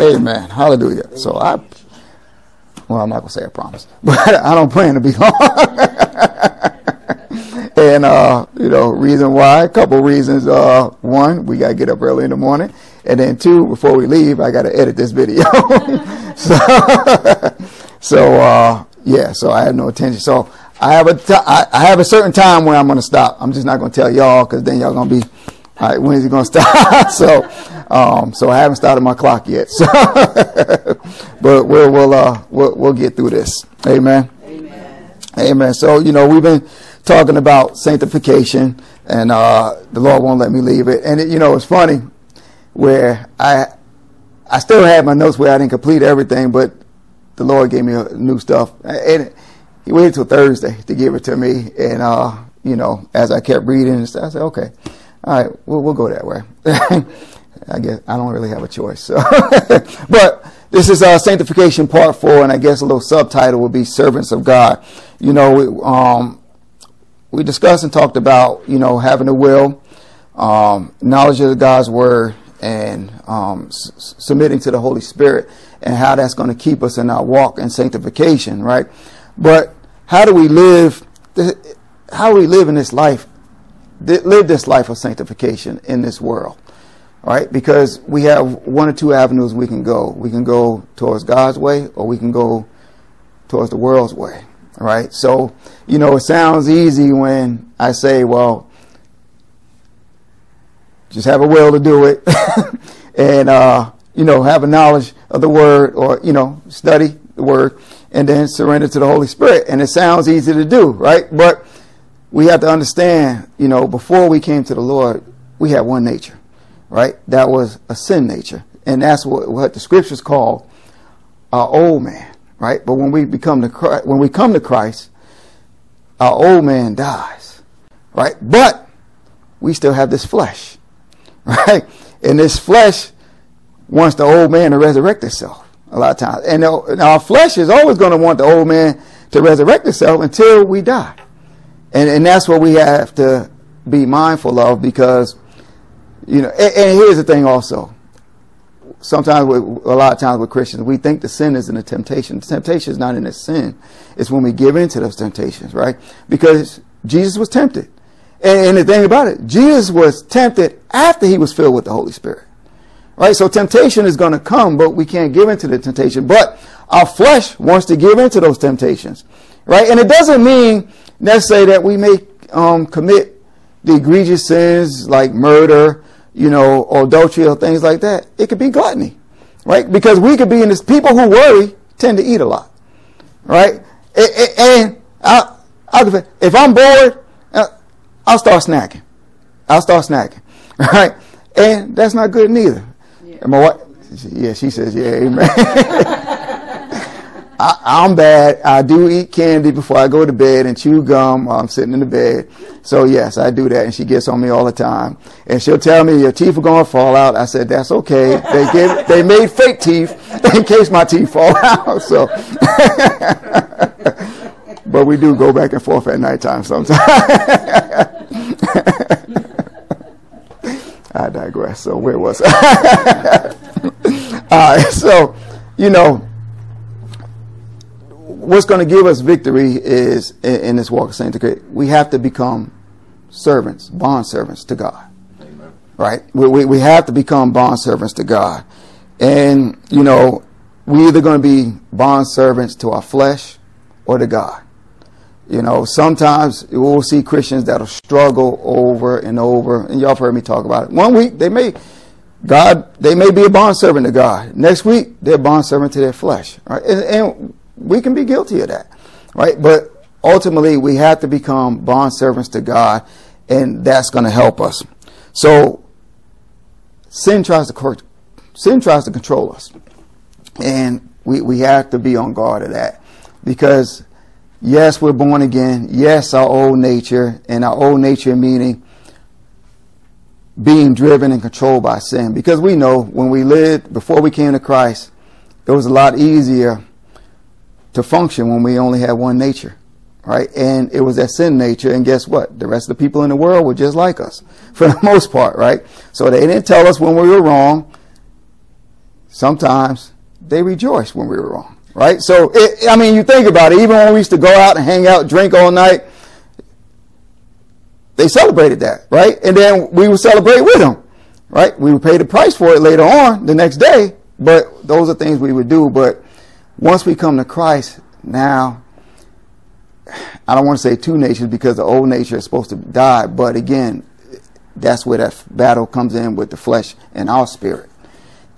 Amen. Hallelujah. So I, well, I'm not gonna say I promise, but I don't plan to be long. and uh, you know, reason why? A couple reasons. Uh, one, we gotta get up early in the morning, and then two, before we leave, I gotta edit this video. so, so uh, yeah. So I have no intention. So I have a t- I, I have a certain time where I'm gonna stop. I'm just not gonna tell y'all because then y'all gonna be, all right, when is it gonna stop? so, um, so I haven't started my clock yet. So, but we'll we'll uh we'll, we'll get through this. Amen. Amen. Amen. So you know we've been talking about sanctification, and uh, the Lord won't let me leave it. And it, you know, it's funny where I I still have my notes where I didn't complete everything, but the Lord gave me new stuff, and He waited till Thursday to give it to me. And uh, you know, as I kept reading, I said, okay, all right, we'll, we'll go that way. I guess I don't really have a choice. So. but this is uh, sanctification part four, and I guess a little subtitle would be servants of God. You know, um, we discussed and talked about, you know, having a will, um, knowledge of God's word, and um, s- submitting to the Holy Spirit, and how that's going to keep us in our walk and sanctification, right? But how do we live? how do we live in this life? Live this life of sanctification in this world, right? Because we have one or two avenues we can go. We can go towards God's way, or we can go towards the world's way right? So, you know, it sounds easy when I say, well, just have a will to do it and, uh, you know, have a knowledge of the word or, you know, study the word and then surrender to the Holy Spirit. And it sounds easy to do, right? But we have to understand, you know, before we came to the Lord, we had one nature, right? That was a sin nature. And that's what, what the scriptures call our old man right? But when we become the Christ, when we come to Christ, our old man dies, right? But we still have this flesh, right? And this flesh wants the old man to resurrect itself a lot of times, and uh, our flesh is always going to want the old man to resurrect itself until we die, and and that's what we have to be mindful of because you know. and, and here's the thing also sometimes with, a lot of times with Christians, we think the sin is in the temptation. The temptation is not in the sin. It's when we give in to those temptations, right? Because Jesus was tempted. And, and the thing about it, Jesus was tempted after he was filled with the Holy Spirit. Right? So temptation is going to come, but we can't give in to the temptation. But our flesh wants to give in to those temptations. Right? And it doesn't mean necessarily that we may um, commit the egregious sins like murder, you know, or adultery or things like that. It could be gluttony, right? Because we could be in this, people who worry tend to eat a lot, right? And, I, I, if I'm bored, uh, I'll start snacking. I'll start snacking, right? And that's not good neither. Yeah. And my wife, yeah, she says, yeah, amen. I, am bad. I do eat candy before I go to bed and chew gum while I'm sitting in the bed. So yes, I do that, and she gets on me all the time. And she'll tell me your teeth are gonna fall out. I said that's okay. They gave, they made fake teeth in case my teeth fall out. So, but we do go back and forth at nighttime sometimes. I digress. So where was I? all right. So, you know what's going to give us victory is in, in this walk of sanctification. We have to become servants, bond servants to God. Amen. Right? We, we, we have to become bond servants to God. And, you know, we either going to be bond servants to our flesh or to God. You know, sometimes we'll see Christians that'll struggle over and over, and y'all have heard me talk about it. One week they may, God, they may be a bond servant to God. Next week they're bond servant to their flesh, right? And, and we can be guilty of that, right? But ultimately, we have to become bond servants to God, and that's going to help us. So, sin tries to sin tries to control us, and we we have to be on guard of that because yes, we're born again. Yes, our old nature, and our old nature meaning being driven and controlled by sin. Because we know when we lived before we came to Christ, it was a lot easier to function when we only had one nature, right? And it was that sin nature. And guess what? The rest of the people in the world were just like us for the most part, right? So they didn't tell us when we were wrong. sometimes they rejoiced when we were wrong, right? So, it, I mean, you think about it, even when we used to go out and hang out, drink all night, they celebrated that, right? And then we would celebrate with them, right? We would pay the price for it later on the next day, but those are things we would do. But once we come to Christ, now, I don't want to say two natures because the old nature is supposed to die, but again, that's where that battle comes in with the flesh and our spirit.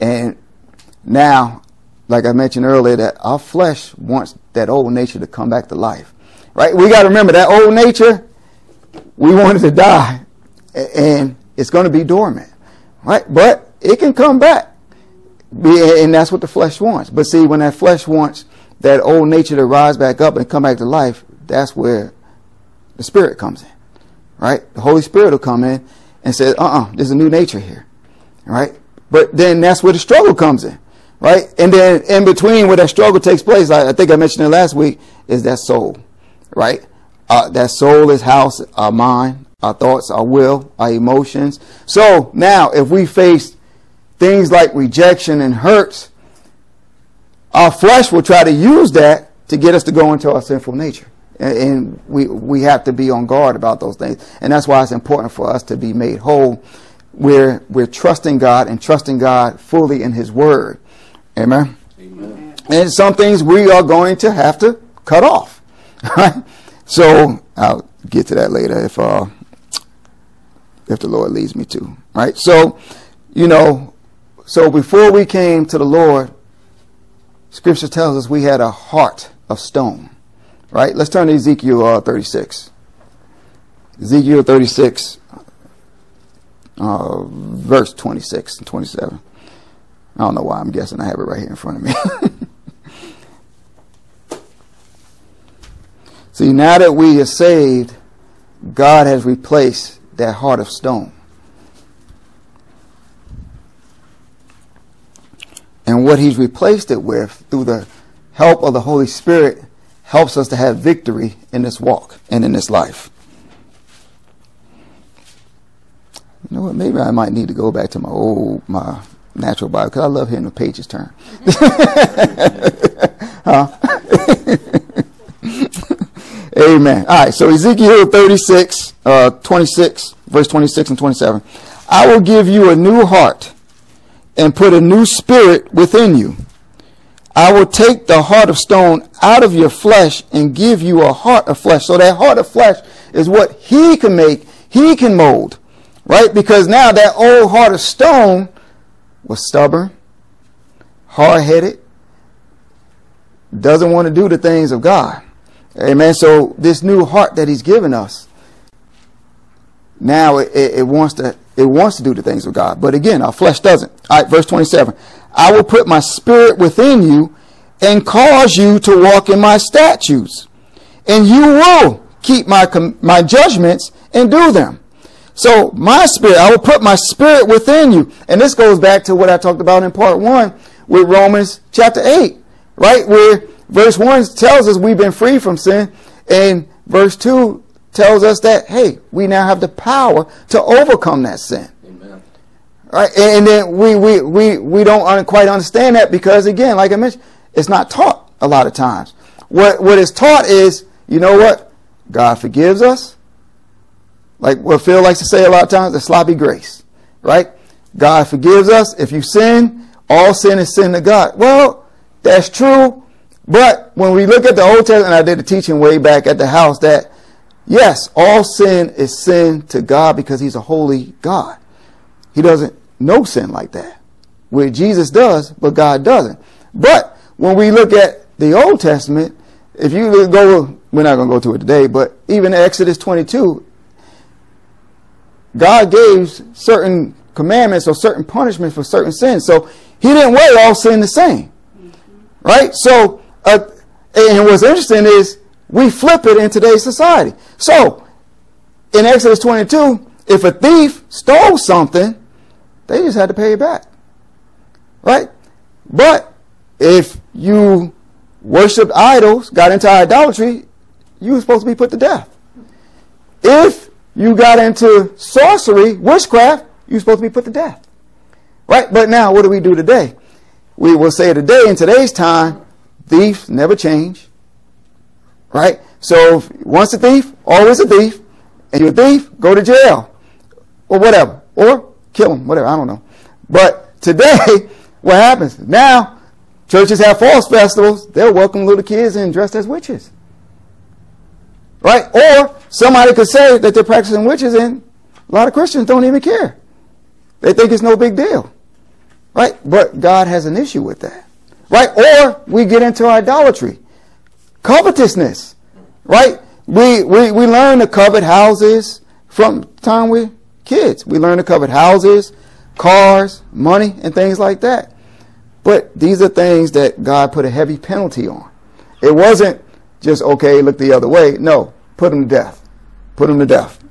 And now, like I mentioned earlier, that our flesh wants that old nature to come back to life. Right? We got to remember that old nature, we wanted to die. And it's going to be dormant. Right? But it can come back. And that's what the flesh wants. But see, when that flesh wants that old nature to rise back up and come back to life, that's where the spirit comes in. Right? The Holy Spirit will come in and say, uh uh-uh, uh, there's a new nature here. Right? But then that's where the struggle comes in, right? And then in between where that struggle takes place, I, I think I mentioned it last week, is that soul, right? Uh, that soul is house, our mind, our thoughts, our will, our emotions. So now, if we face things like rejection and hurts, our flesh will try to use that to get us to go into our sinful nature. And we, we have to be on guard about those things. And that's why it's important for us to be made whole we're, we're trusting God and trusting God fully in His Word. Amen? Amen. And some things we are going to have to cut off. Right? So I'll get to that later if uh, if the Lord leads me to. Right? So, you know, so before we came to the Lord, Scripture tells us we had a heart of stone. Right? Let's turn to Ezekiel uh, 36. Ezekiel 36, uh, verse 26 and 27. I don't know why I'm guessing. I have it right here in front of me. See, now that we are saved, God has replaced that heart of stone. And what He's replaced it with, through the help of the Holy Spirit, helps us to have victory in this walk and in this life. you know what? Maybe I might need to go back to my old my natural Bible because I love hearing the pages turn. Amen. All right. So Ezekiel 36, uh, 26, verse 26 and 27. I will give you a new heart and put a new spirit within you. I will take the heart of stone out of your flesh and give you a heart of flesh. So that heart of flesh is what he can make, he can mold. Right? Because now that old heart of stone was stubborn, hard headed, doesn't want to do the things of God. Amen. So this new heart that He's given us, now it, it, it, wants to it wants to do the things of God. But again, our flesh doesn't. All right, verse 27. I will put my spirit within you and cause you to walk in my statutes, and you will keep my my judgments and do them. So my spirit, I will put my spirit within you. And this goes back to what I talked about in part one with Romans chapter 8, right? Where verse 1 tells us we've been free from sin. And verse 2 tells us that, hey, we now have the power to overcome that sin. Amen. Right? And then we, we, we, we don't quite understand that because, again, like I mentioned, it's not taught a lot of times. What, what is taught is, you know what? God forgives us like what Phil likes to say a lot of times, the sloppy grace, right? God forgives us. If you sin, all sin is sin to God. Well, that's true. But when we look at the Old Testament, I did a teaching way back at the house that yes, all sin is sin to God because he's a holy God. He doesn't know sin like that. Where Jesus does, but God doesn't. But when we look at the Old Testament, if you go, we're not going to go to it today, but even Exodus 22, God gave certain commandments or certain punishments for certain sins. So he didn't weigh all sin the same. Right? So, uh, and what's interesting is we flip it in today's society. So, in Exodus 22, if a thief stole something, they just had to pay it back. Right? But if you worshiped idols, got into idolatry, you were supposed to be put to death. If you got into sorcery, witchcraft, you're supposed to be put to death. Right? But now, what do we do today? we will say today, in today's time, thieves never change. Right? So once a thief, always a thief. And you're a thief, go to jail. Or whatever. Or kill him, whatever, I don't know. But today, what happens? Now, churches have false festivals. They'll welcome little kids in dressed as witches. Right? Or somebody could say that they're practicing witches and a lot of Christians don't even care. They think it's no big deal. Right? But God has an issue with that. Right? Or we get into idolatry. Covetousness. Right? We, we, we learn to covet houses from time we kids. We learn to covet houses, cars, money, and things like that. But these are things that God put a heavy penalty on. It wasn't just, okay, look the other way. No, put them to death. Put them to death.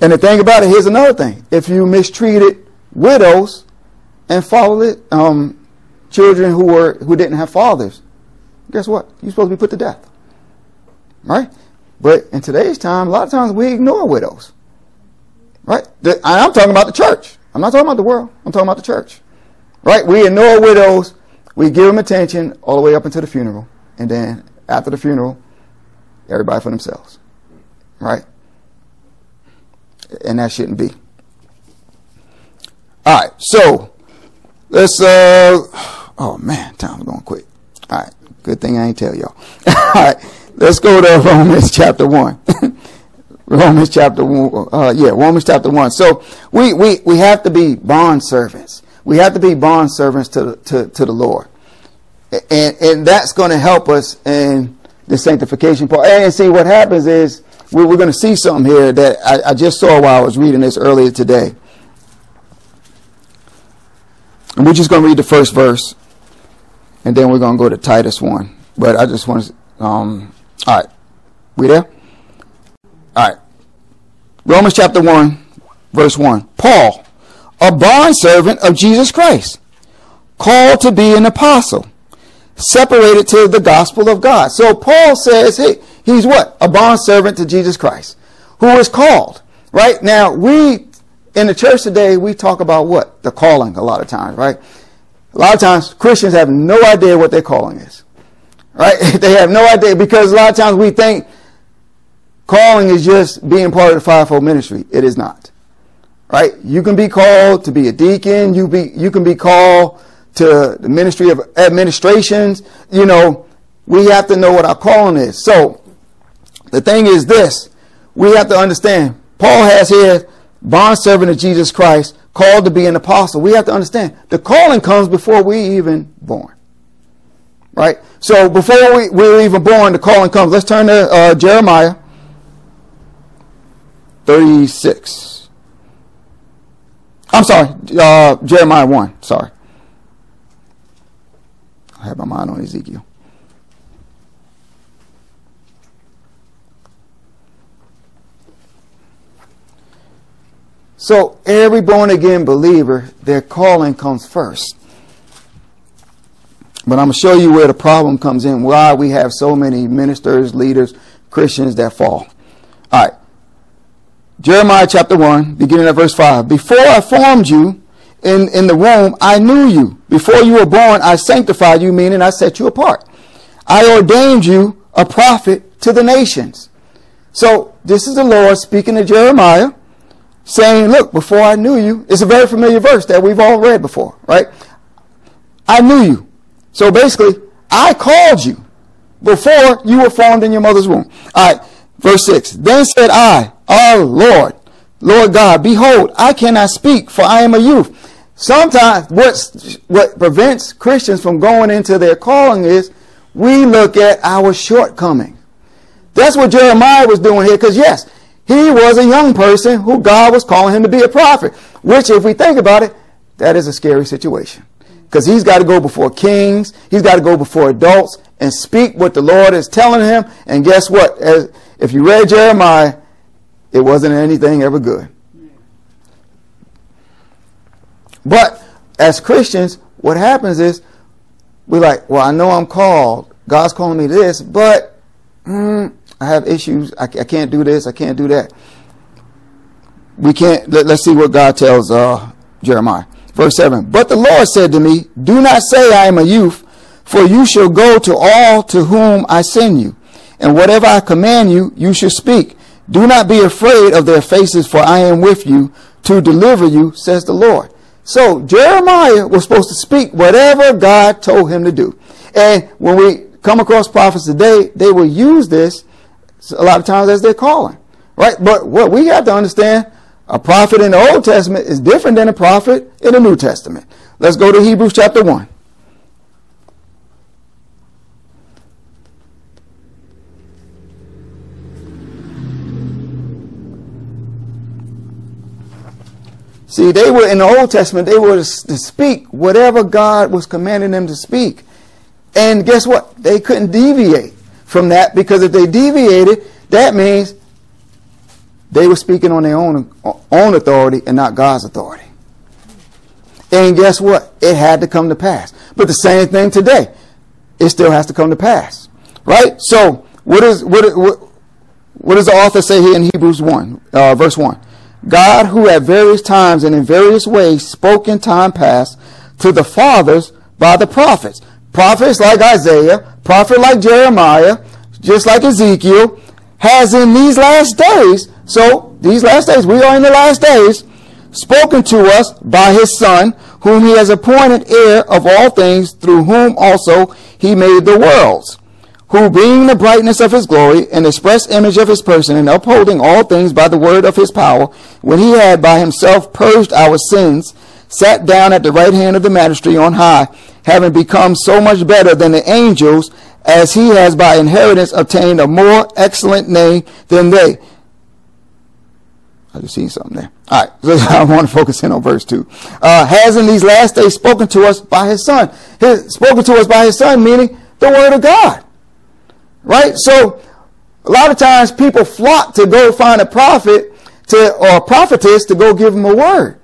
And the thing about it, here's another thing. If you mistreated widows and followed um, children who were who didn't have fathers, guess what? You're supposed to be put to death. Right? But in today's time, a lot of times we ignore widows. Right? I'm talking about the church. I'm not talking about the world. I'm talking about the church. Right? We ignore widows. We give them attention all the way up until the funeral. And then after the funeral, everybody for themselves. Right? And that shouldn't be. All right. So let's, uh, oh man, time's going quick. All right. Good thing I ain't tell y'all. all right. Let's go to Romans chapter 1. Romans chapter 1. Uh, yeah, Romans chapter 1. So we, we, we have to be bond servants. We have to be bond servants to, to, to the Lord. And, and that's going to help us in the sanctification part. And see, what happens is we're, we're going to see something here that I, I just saw while I was reading this earlier today. And we're just going to read the first verse. And then we're going to go to Titus 1. But I just want to, um, all right. We there? All right. Romans chapter 1, verse 1. Paul, a bondservant of Jesus Christ, called to be an apostle, separated to the gospel of God. So Paul says, hey, he's what? A bondservant to Jesus Christ, who is called. Right? Now, we, in the church today, we talk about what? The calling a lot of times, right? A lot of times, Christians have no idea what their calling is. Right? they have no idea because a lot of times we think calling is just being part of the fivefold ministry. It is not. Right? You can be called to be a deacon. You be, you can be called to the ministry of administrations. You know, we have to know what our calling is. So the thing is this, we have to understand Paul has here bond servant of Jesus Christ called to be an apostle. We have to understand the calling comes before we even born. Right? So before we, we were even born, the calling comes. Let's turn to uh, Jeremiah 36. I'm sorry, uh, Jeremiah 1. Sorry. I have my mind on Ezekiel. So every born again believer, their calling comes first. But I'm going to show you where the problem comes in, why we have so many ministers, leaders, Christians that fall. All right. Jeremiah chapter 1, beginning at verse 5. Before I formed you in, in the womb, I knew you. Before you were born, I sanctified you, meaning I set you apart. I ordained you a prophet to the nations. So this is the Lord speaking to Jeremiah, saying, look, before I knew you, it's a very familiar verse that we've all read before, right? I knew you. So basically, I called you before you were formed in your mother's womb. All right, verse 6. Then said I, Oh Lord, Lord God, behold, I cannot speak, for I am a youth. Sometimes what's, what prevents Christians from going into their calling is we look at our shortcoming. That's what Jeremiah was doing here, because yes, he was a young person who God was calling him to be a prophet, which if we think about it, that is a scary situation. Because he's got to go before kings, he's got to go before adults and speak what the Lord is telling him. And guess what? As, if you read Jeremiah, it wasn't anything ever good. But as Christians, what happens is we're like, well, I know I'm called. God's calling me this, but mm, I have issues. I, I, can't do this. I can't do that. We can't. Let, us see what God tells uh, Jeremiah. Verse 7. But the Lord said to me, Do not say I am a youth, for you shall go to all to whom I send you. And whatever I command you, you shall speak. Do not be afraid of their faces, for I am with you to deliver you, says the Lord. So Jeremiah was supposed to speak whatever God told him to do. And when we come across prophets today, they will use this a lot of times as their calling. Right? But what we have to understand, a prophet in the Old Testament is different than a prophet in the New Testament. Let's go to Hebrews chapter 1. See, they were in the Old Testament, they were to speak whatever God was commanding them to speak. And guess what? They couldn't deviate from that because if they deviated, that means they were speaking on their own, own authority and not God's authority. And guess what? It had to come to pass. But the same thing today. It still has to come to pass. Right? So, what is, what, what, what does the author say here in Hebrews 1, uh, verse 1? God, who at various times and in various ways spoke in time past to the fathers by the prophets. Prophets like Isaiah, prophet like Jeremiah, just like Ezekiel, has in these last days, so these last days, we are in the last days, spoken to us by his Son, whom he has appointed heir of all things, through whom also he made the worlds who being the brightness of his glory and express image of his person and upholding all things by the word of his power, when he had by himself purged our sins, sat down at the right hand of the majesty on high, having become so much better than the angels, as he has by inheritance obtained a more excellent name than they. I just seen something there. All right, so I want to focus in on verse two. Uh, has in these last days spoken to us by his son. His, spoken to us by his son, meaning the word of God. Right? So a lot of times people flock to go find a prophet to or a prophetess to go give them a word.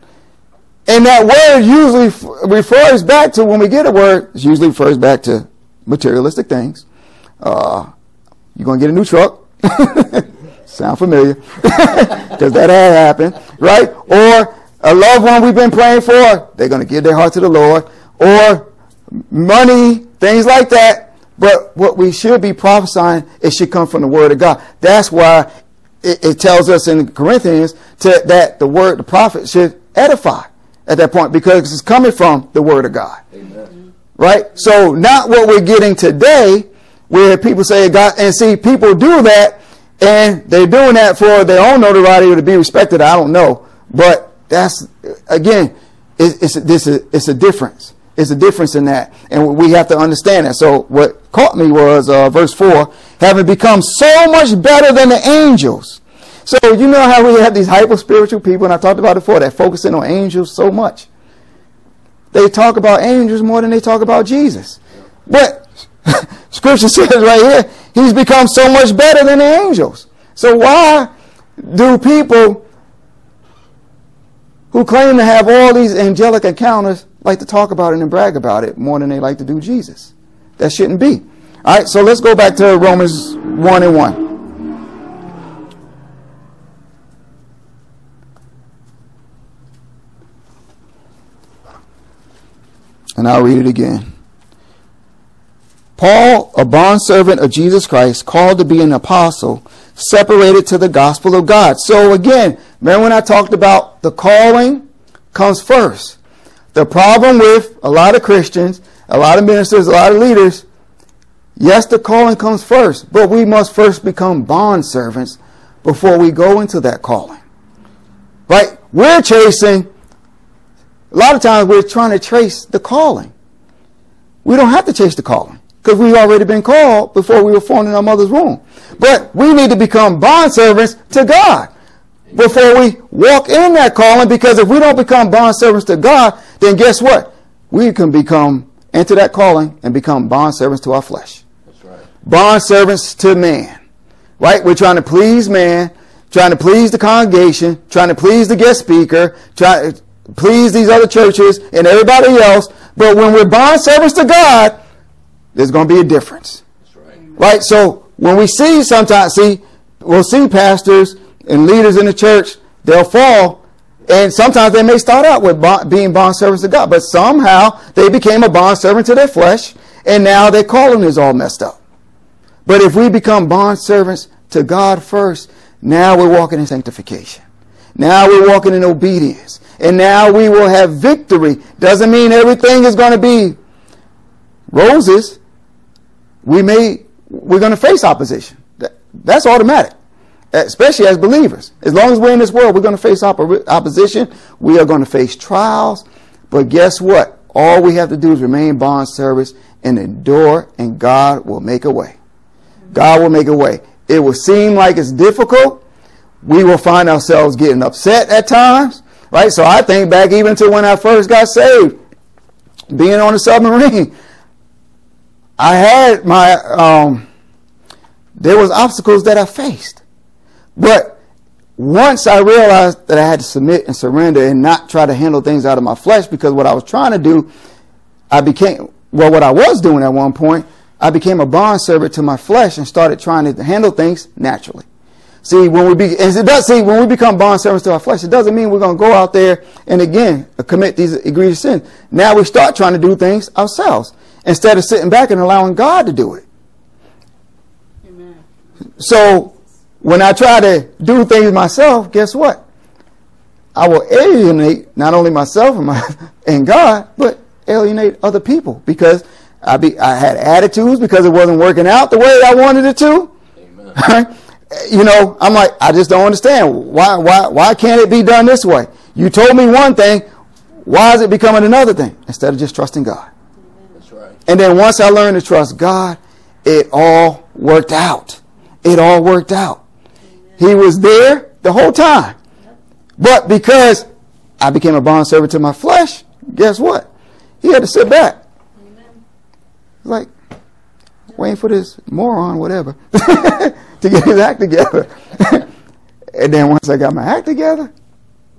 And that word usually refers back to when we get a word, it usually refers back to materialistic things. Uh, you're going to get a new truck. Sound familiar? Because that had happened, right? Or a loved one we've been praying for, they're going to give their heart to the Lord. Or money, things like that. But what we should be prophesying, it should come from the Word of God. That's why it, it tells us in Corinthians to, that the Word, the prophet should edify at that point because it's coming from the Word of God. Amen. Right? So not what we're getting today where people say God, and see, people do that and they're doing that for their own notoriety or to be respected. I don't know. But that's, again, it's, it's, this is, it's a difference. It's a difference in that. And we have to understand that. So what caught me was uh, verse 4 having become so much better than the angels. So you know how we have these hyper spiritual people, and I talked about it before, that focusing on angels so much. They talk about angels more than they talk about Jesus. But scripture says right here, he's become so much better than the angels. So why do people who claim to have all these angelic encounters like to talk about it and brag about it more than they like to do Jesus. That shouldn't be. All right, so let's go back to Romans 1 and 1. And I'll read it again. Paul, a bondservant of Jesus Christ, called to be an apostle, separated to the gospel of God. So again, remember when I talked about the calling comes first. The problem with a lot of Christians, a lot of ministers, a lot of leaders, yes, the calling comes first, but we must first become bond servants before we go into that calling. Right? We're chasing, a lot of times we're trying to trace the calling. We don't have to chase the calling because we've already been called before we were formed in our mother's womb. But we need to become bond servants to God before we walk in that calling because if we don't become bond servants to God, then guess what? We can become, enter that calling and become bond servants to our flesh. That's right. Bond servants to man. Right? We're trying to please man, trying to please the congregation, trying to please the guest speaker, trying to please these other churches and everybody else. But when we're bond servants to God, there's going to be a difference. Right. right. So when we see sometimes, see, we'll see pastors and leaders in the church, they'll fall And sometimes they may start out with bond, being bond servants to God, but somehow they became a bond servant to their flesh, and now their calling is all messed up. But if we become bond servants to God first, now we're walking in sanctification. Now we're walking in obedience. And now we will have victory. Doesn't mean everything is going to be roses. We may, we're going to face opposition. That's automatic especially as believers. As long as we're in this world, we're going to face opposition. We are going to face trials. But guess what? All we have to do is remain bond service and endure, and God will make a way. God will make a way. It will seem like it's difficult. We will find ourselves getting upset at times, right? So I think back even to when I first got saved, being on a submarine, I had my, um, there was obstacles that I faced. But once I realized that I had to submit and surrender and not try to handle things out of my flesh, because what I was trying to do, I became, well, what I was doing at one point, I became a bond servant to my flesh and started trying to handle things naturally. See, when we be, it does see when we become bond servants to our flesh, it doesn't mean we're going to go out there and again uh, commit these egregious sins. Now we start trying to do things ourselves instead of sitting back and allowing God to do it. Amen. So when I try to do things myself, guess what? I will alienate not only myself and, my, and God, but alienate other people because I be I had attitudes because it wasn't working out the way I wanted it to. Amen. you know, I'm like, I just don't understand why why why can't it be done this way? You told me one thing, why is it becoming another thing instead of just trusting God? That's right. And then once I learned to trust God, it all worked out. It all worked out. He was there the whole time. But because I became a bond servant to my flesh, guess what? He had to sit back. Like, waiting for this moron, whatever, to get his act together. and then once I got my act together,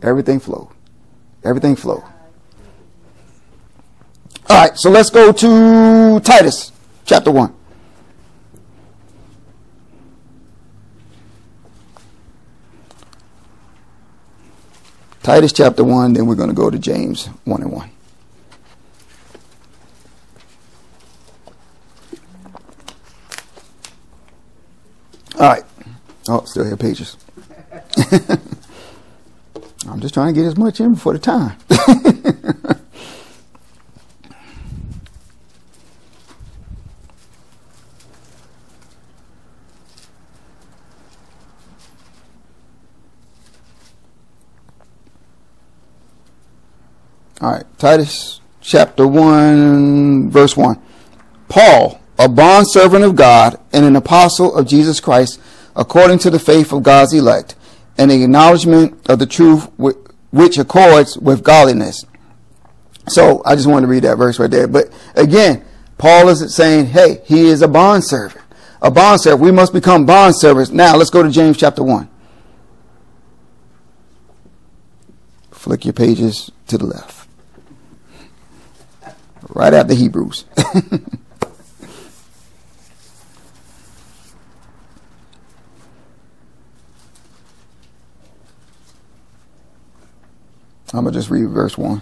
everything flowed. Everything flowed. All right, so let's go to Titus chapter 1. Titus chapter 1, then we're going to go to James 1 and 1. All right. Oh, still have pages. I'm just trying to get as much in before the time. All right, Titus chapter 1, verse 1. Paul, a bondservant of God and an apostle of Jesus Christ, according to the faith of God's elect, and the acknowledgement of the truth which accords with godliness. So I just wanted to read that verse right there. But again, Paul is saying, hey, he is a bondservant. A bondservant. We must become bondservants. Now let's go to James chapter 1. Flick your pages to the left right after Hebrews. I'm going to just read verse 1.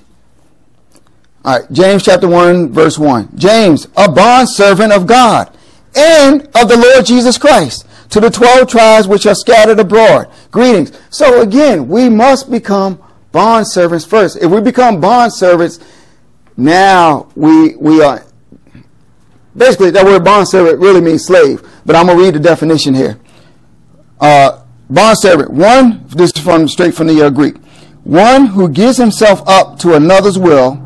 All right, James chapter 1, verse 1. James, a bond servant of God and of the Lord Jesus Christ, to the 12 tribes which are scattered abroad. Greetings. So again, we must become bond servants first. If we become bond servants, now we we are basically that word bond servant really means slave. But I'm gonna read the definition here. Uh, bond servant, one this is from straight from the uh, Greek, one who gives himself up to another's will,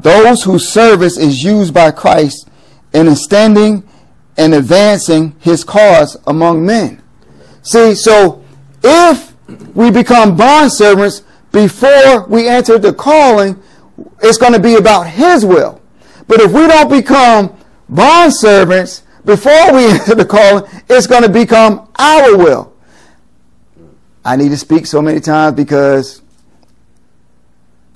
those whose service is used by Christ in extending and advancing His cause among men. See, so if we become bond servants before we enter the calling, it's going to be about His will. But if we don't become bond servants before we enter the calling, it's going to become our will. I need to speak so many times because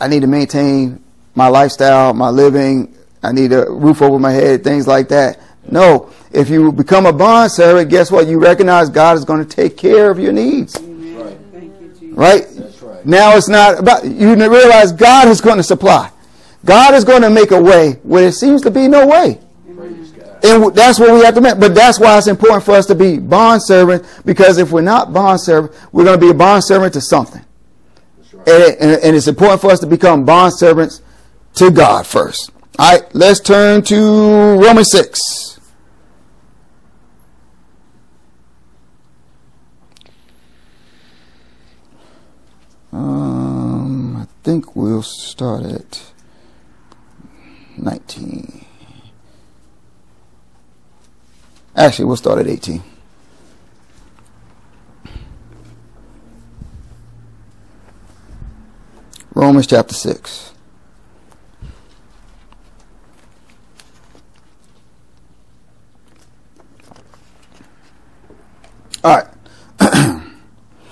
I need to maintain my lifestyle, my living. I need a roof over my head, things like that. No, if you become a bond servant, guess what? You recognize God is going to take care of your needs. Right? right? Now it's not about, you realize God is going to supply. God is going to make a way where there seems to be no way. And that's what we have to make. But that's why it's important for us to be bond servant, because if we're not bond servant, we're going to be a bond servant to something. And, and, it's important for us to become bond servants to God first. All right, let's turn to Romans 6. Um, I think we'll start at 19. Actually, we'll start at 18. Romans chapter 6. All right.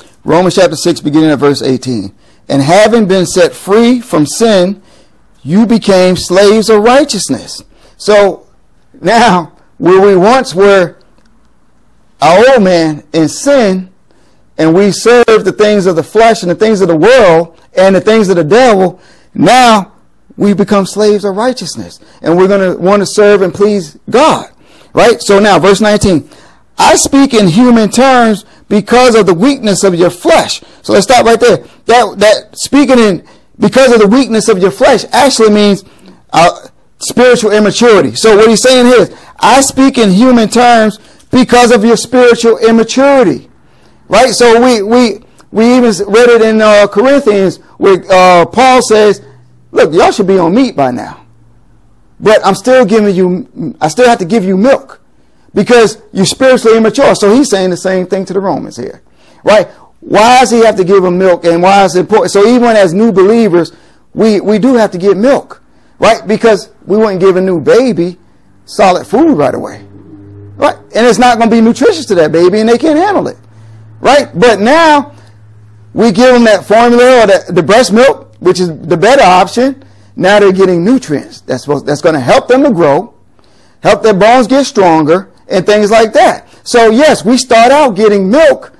Romans chapter 6, beginning at verse 18. And having been set free from sin, you became slaves of righteousness. So now, where we once were our old man in sin, and we serve the things of the flesh and the things of the world and the things of the devil, now we become slaves of righteousness. And we're going to want to serve and please God. Right? So now, verse 19. I speak in human terms because of the weakness of your flesh. So let's stop right there. That, that speaking in because of the weakness of your flesh actually means uh, spiritual immaturity. So what he's saying here is, I speak in human terms because of your spiritual immaturity. Right? So we, we, we even read it in uh, Corinthians where uh, Paul says, look, y'all should be on meat by now. But I'm still giving you, I still have to give you milk because you're spiritually immature. So he's saying the same thing to the Romans here. Right? Why does he have to give them milk and why is it important? So even as new believers, we, we do have to get milk, right? Because we wouldn't give a new baby solid food right away, right? And it's not going to be nutritious to that baby and they can't handle it, right? But now we give them that formula or the, the breast milk, which is the better option. Now they're getting nutrients. That's that's going to help them to grow, help their bones get stronger and things like that. So yes, we start out getting milk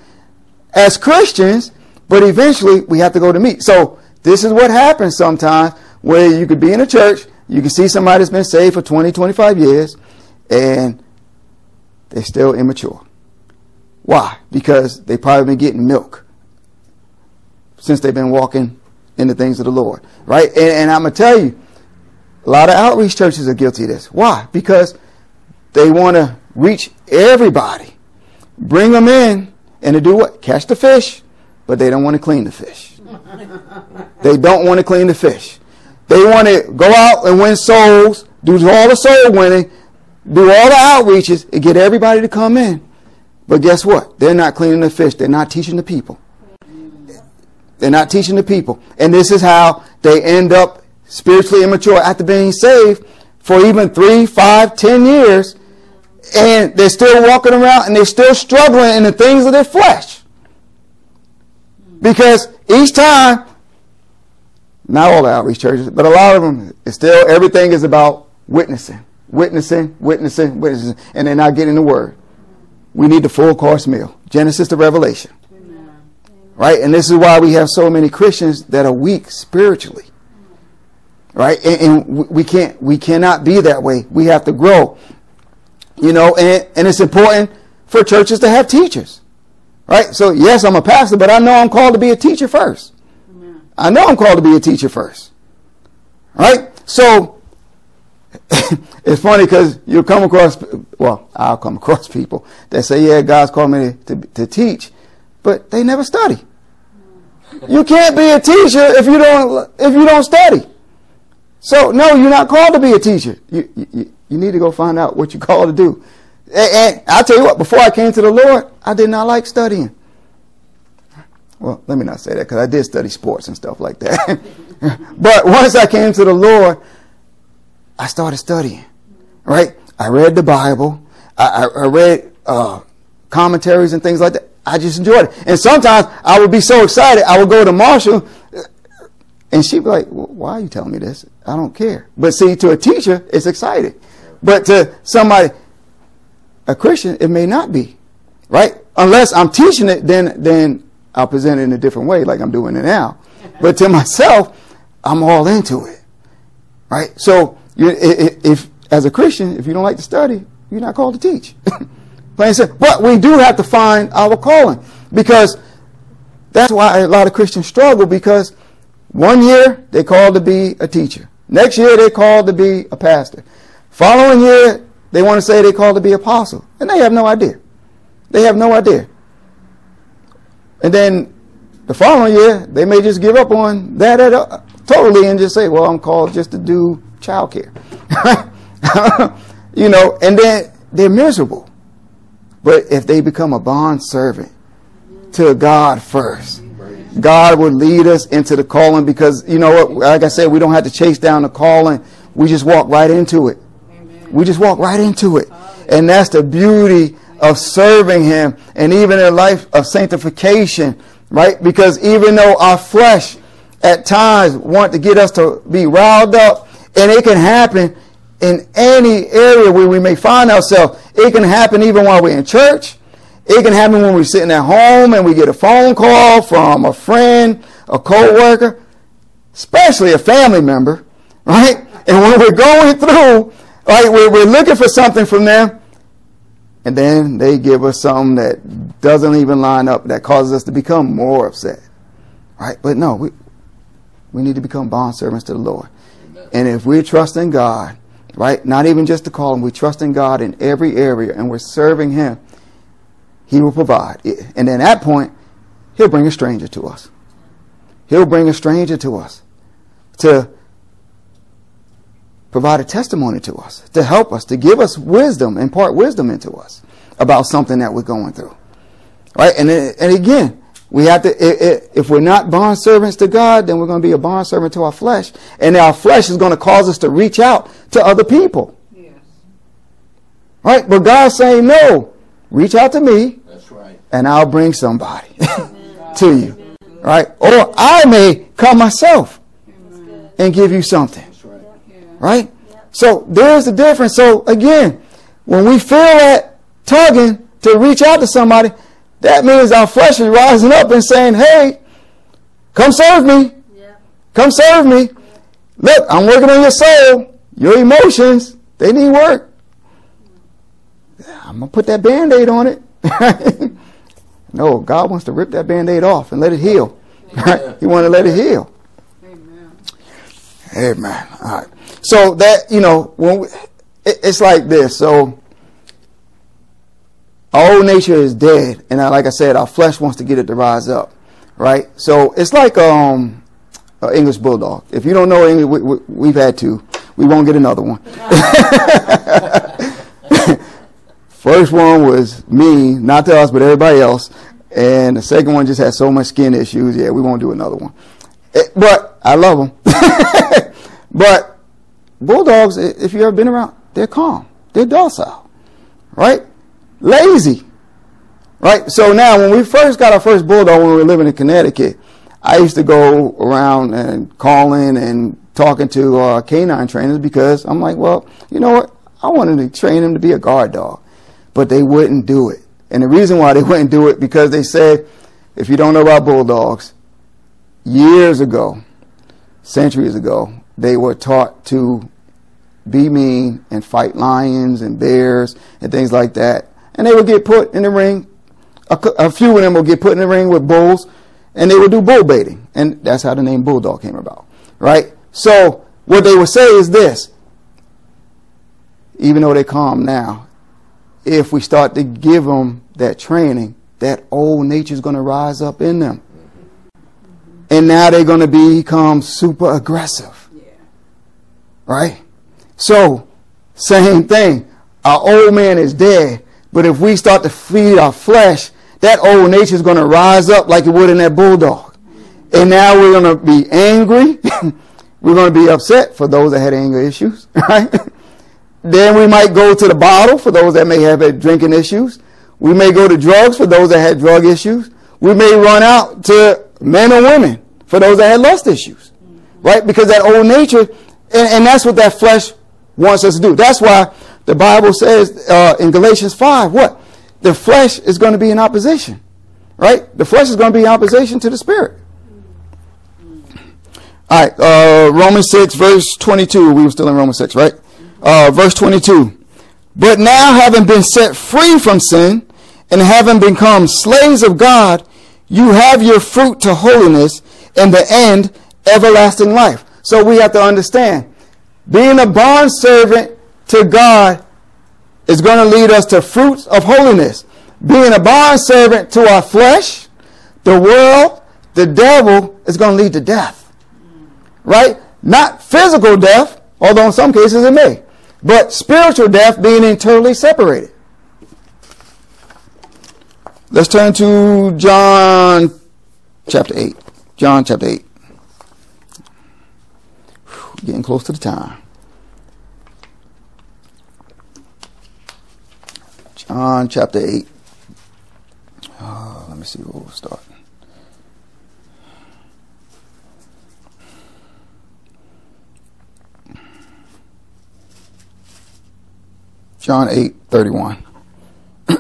as Christians, but eventually we have to go to meat. So this is what happens sometimes where you could be in a church, you can see somebody that's been saved for 20, 25 years, and they're still immature. Why? Because they probably been getting milk since they've been walking in the things of the Lord. Right? And, and I'm to tell you, a lot of outreach churches are guilty of this. Why? Because they want to reach everybody, bring them in, and to do what? Catch the fish, but they don't want to clean the fish. they don't want to clean the fish. They want to go out and win souls, do all the soul winning, do all the outreaches, and get everybody to come in. But guess what? They're not cleaning the fish. They're not teaching the people. They're not teaching the people. And this is how they end up spiritually immature after being saved for even three, five, ten years and they're still walking around and they're still struggling in the things of their flesh. Because each time, not all the outreach churches, but a lot of them, it's still everything is about witnessing, witnessing, witnessing, witnessing, and they're not getting the word. We need the full course meal, Genesis to Revelation. Amen. Right? And this is why we have so many Christians that are weak spiritually. Right? And, and we can't, we cannot be that way. We have to grow. You know, and, and it's important for churches to have teachers. Right? So, yes, I'm a pastor, but I know I'm called to be a teacher first. Amen. I know I'm called to be a teacher first. Right? So, it's funny because you'll come across, well, I'll come across people that say, yeah, God's called me to, to, to teach, but they never study. You can't be a teacher if you don't, if you don't study. So, no, you're not called to be a teacher. You, you, you need to go find out what you're called to do. And, and I'll tell you what, before I came to the Lord, I did not like studying. Well, let me not say that because I did study sports and stuff like that. but once I came to the Lord, I started studying. Right? I read the Bible. I, I, I read uh, commentaries and things like that. I just enjoyed it. And sometimes I would be so excited, I would go to Marshall and she'd be like, well, why are you telling me this? I don't care. But see, to a teacher, it's exciting. But to somebody, a Christian, it may not be. Right? Unless I'm teaching it, then, then I'll present it in a different way, like I'm doing it now. But to myself, I'm all into it, right? So, you, if as a Christian, if you don't like to study, you're not called to teach. But we do have to find our calling because that's why a lot of Christians struggle because one year they called to be a teacher. Next year they called to be a pastor. Following year they want to say they called to be apostle. And they have no idea. They have no idea. And then the following year they may just give up on that totally and just say, well, I'm called just to do child care. you know, and then they're miserable. But if they become a bond servant to God first, God will lead us into the calling because, you know what, like I said, we don't have to chase down the calling. We just walk right into it. We just walk right into it. And that's the beauty of serving Him and even a life of sanctification, right? Because even though our flesh at times want to get us to be riled up, and it can happen in any area where we may find ourselves. It can happen even while we're in church. It can happen when we're sitting at home and we get a phone call from a friend, a co-worker, especially a family member, right? And when we're going through, right, we're, we're looking for something from them, and then they give us something that doesn't even line up, that causes us to become more upset, right? But no, we, we need to become bond servants to the Lord. And if we trust in God, right? Not even just to call him. We trust in God in every area and we're serving him. He will provide. And then at that point, he'll bring a stranger to us. He'll bring a stranger to us to provide a testimony to us, to help us, to give us wisdom, impart wisdom into us about something that we're going through. Right? And, and again, we have to, if we're not bond servants to God, then we're going to be a bond servant to our flesh. And our flesh is going to cause us to reach out to other people. Yes. Right? But God's saying, no, reach out to me. That's right. And I'll bring somebody to you. Right? Or I may come myself and give you something. Right. right? So there's the difference. So again, when we feel that tugging to reach out to somebody, that means our flesh is rising up and saying, hey, come serve me. Yeah. Come serve me. Look, I'm working on your soul, your emotions. They need work. I'm going to put that band aid on it. no, God wants to rip that band aid off and let it heal. Right? He wants to let it heal. Amen. Amen. All right. So that, you know, when we, it, it's like this. So old nature is dead, and like I said, our flesh wants to get it to rise up, right? So it's like um, an English bulldog. If you don't know English, we, have we, had two. We won't get another one. First one was me, not to us, but everybody else, and the second one just had so much skin issues. Yeah, we won't do another one. It, eh, but I love them. but bulldogs, if you've ever been around, they're calm, they're docile, right? Lazy. Right? So now, when we first got our first bulldog when we were living in Connecticut, I used to go around and calling and talking to uh, canine trainers because I'm like, well, you know what? I wanted to train him to be a guard dog, but they wouldn't do it. And the reason why they wouldn't do it because they said, if you don't know about bulldogs, years ago, centuries ago, they were taught to be mean and fight lions and bears and things like that and they would get put in the ring. A, a, few of them would get put in the ring with bulls, and they would do bull baiting, and that's how the name bulldog came about, right? So what they would say is this: even though they're calm now, if we start to give them that training, that old nature is going to rise up in them, and now they're going to become super aggressive, yeah. right? So same thing. Our old man is dead but if we start to feed our flesh, that old nature is going to rise up like it would in that bulldog. And now we're going to be angry. we're going to be upset for those that had anger issues, right? then we might go to the bottle for those that may have had drinking issues. We may go to drugs for those that had drug issues. We may run out to men or women for those that had lust issues, right? Because that old nature, and, and that's what that flesh wants us to do. That's why the Bible says uh, in Galatians 5, what? The flesh is going to be in opposition. right? The flesh is going to be in opposition to the spirit. All right, uh, Romans 6, verse 22. We were still in Romans 6, right? Uh, verse 22. But now, having been set free from sin and having become slaves of God, you have your fruit to holiness and the end, everlasting life. So we have to understand being a bond servant to God is going to lead us to fruits of holiness. Being a bond servant to our flesh, the world, the devil is going to lead to death. Right? Not physical death, although in some cases it may, but spiritual death being entirely separated. Let's turn to John chapter 8. John chapter 8. Whew, getting close to the time. John chapter 8. Oh, let me see where we'll start. John 8, 31.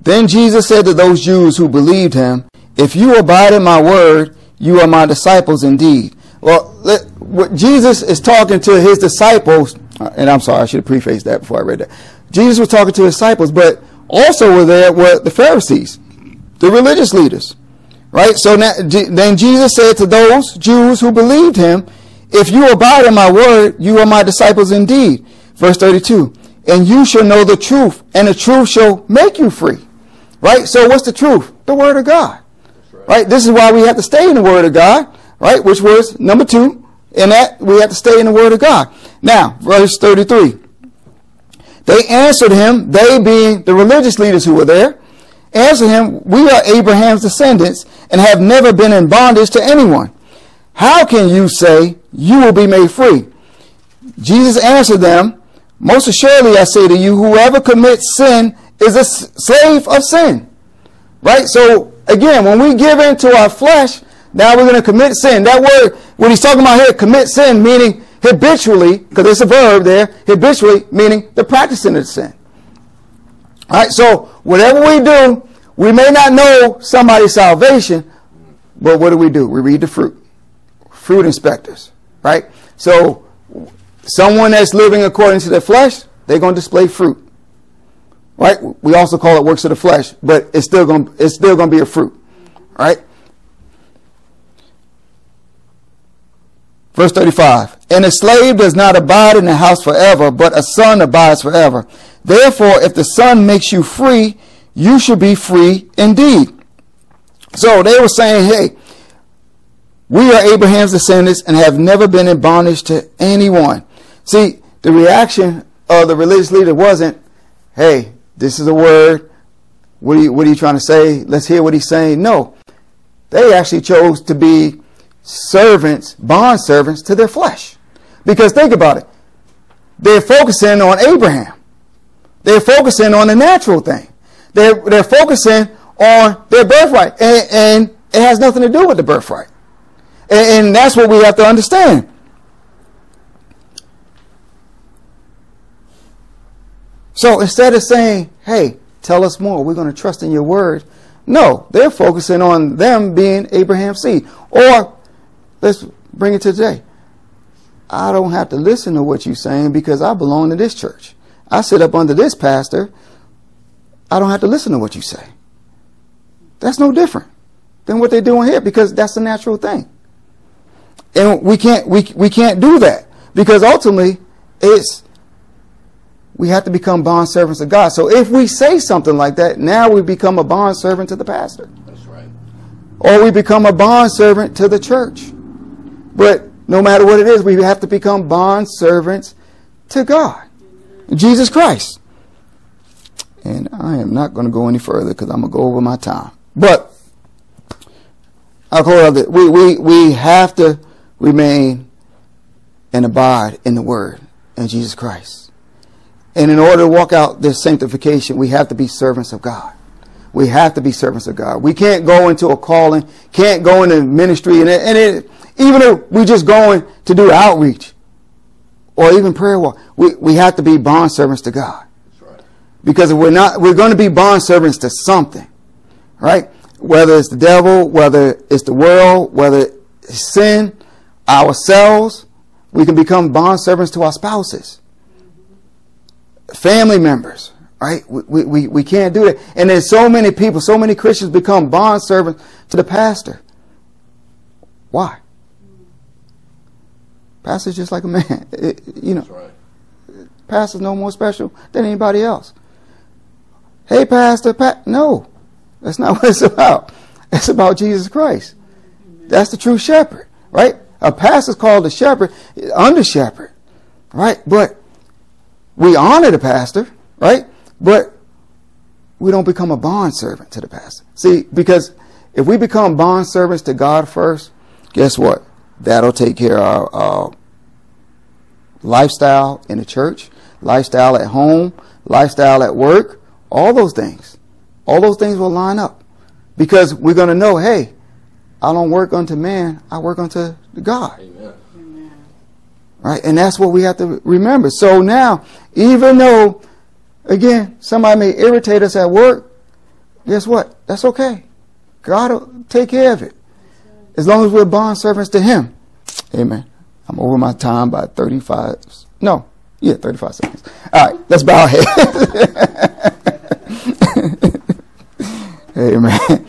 then Jesus said to those Jews who believed him, If you abide in my word, you are my disciples indeed. Well, let, what Jesus is talking to his disciples, and I'm sorry, I should have prefaced that before I read that. Jesus was talking to his disciples, but also were there were the Pharisees, the religious leaders. Right? So now, then Jesus said to those Jews who believed him, if you abide in my word, you are my disciples indeed. Verse 32. And you shall know the truth, and the truth shall make you free. Right? So what's the truth? The word of God. Right. right. This is why we have to stay in the word of God. Right? Which was number two. In that, we have to stay in the word of God. Now, verse 33. They answered him, they being the religious leaders who were there, answered him, We are Abraham's descendants and have never been in bondage to anyone. How can you say you will be made free? Jesus answered them, Most assuredly I say to you, whoever commits sin is a slave of sin. Right? So, again, when we give in to our flesh, now we're going to commit sin. That word, when he's talking about here, commit sin, meaning habitually, because there's a verb there, habitually, meaning the practicing of sin. All right, so whatever we do, we may not know somebody's salvation, but what do we do? We read the fruit. Fruit inspectors, right? So someone that's living according to the flesh, they're going to display fruit. Right? We also call it works of the flesh, but it's still going it's still going to be a fruit. Right? Verse 35. And a slave does not abide in the house forever, but a son abides forever. Therefore, if the son makes you free, you should be free indeed. So they were saying, hey, we are Abraham's descendants and have never been in bondage to anyone. See, the reaction of the religious leader wasn't, hey, this is a word. What are you, what are you trying to say? Let's hear what he's saying. No. They actually chose to be servants, bond servants to their flesh. Because think about it. They're focusing on Abraham. They're focusing on the natural thing. They're, they're focusing on their birthright. And, and it has nothing to do with the birthright. And, and that's what we have to understand. So instead of saying, hey, tell us more, we're going to trust in your word. No, they're focusing on them being Abraham's seed. Or Let's bring it to today. I don't have to listen to what you're saying because I belong to this church. I sit up under this pastor. I don't have to listen to what you say. That's no different than what they're doing here because that's the natural thing. And we can't we we can't do that because ultimately it's we have to become bond servants of God. So if we say something like that, now we become a bond servant to the pastor. That's right. Or we become a bond servant to the church. But no matter what it is, we have to become bond servants to God, Jesus Christ. And I am not going to go any further because I'm going to go over my time. But I'll over we, we, we have to remain and abide in the Word and Jesus Christ. And in order to walk out this sanctification, we have to be servants of God. We have to be servants of God. We can't go into a calling, can't go into ministry, and it, and it even if we're just going to do outreach or even prayer walk, we, we have to be bond servants to God. Right. Because we're not, we're going to be bond servants to something, right? Whether it's the devil, whether it's the world, whether it's sin, ourselves, we can become bond servants to our spouses, family members, right? We, we, we can't do that. And there's so many people, so many Christians become bond servants to the pastor. Why? Pastor's just like a man. It, you know, right. pastor's no more special than anybody else. Hey, pastor, pa-. no, that's not what it's about. It's about Jesus Christ. That's the true shepherd, right? A pastor's called a shepherd, under shepherd, right? But we honor the pastor, right? But we don't become a bond servant to the pastor. See, because if we become bond servants to God first, guess what? That'll take care of our, our lifestyle in the church, lifestyle at home, lifestyle at work, all those things. All those things will line up because we're going to know, hey, I don't work unto man, I work unto God. Amen. Right? And that's what we have to remember. So now, even though, again, somebody may irritate us at work, guess what? That's okay. God will take care of it. As long as we're bond servants to Him. Amen. I'm over my time by 35. No, yeah, 35 seconds. All right, let's bow our head. Amen.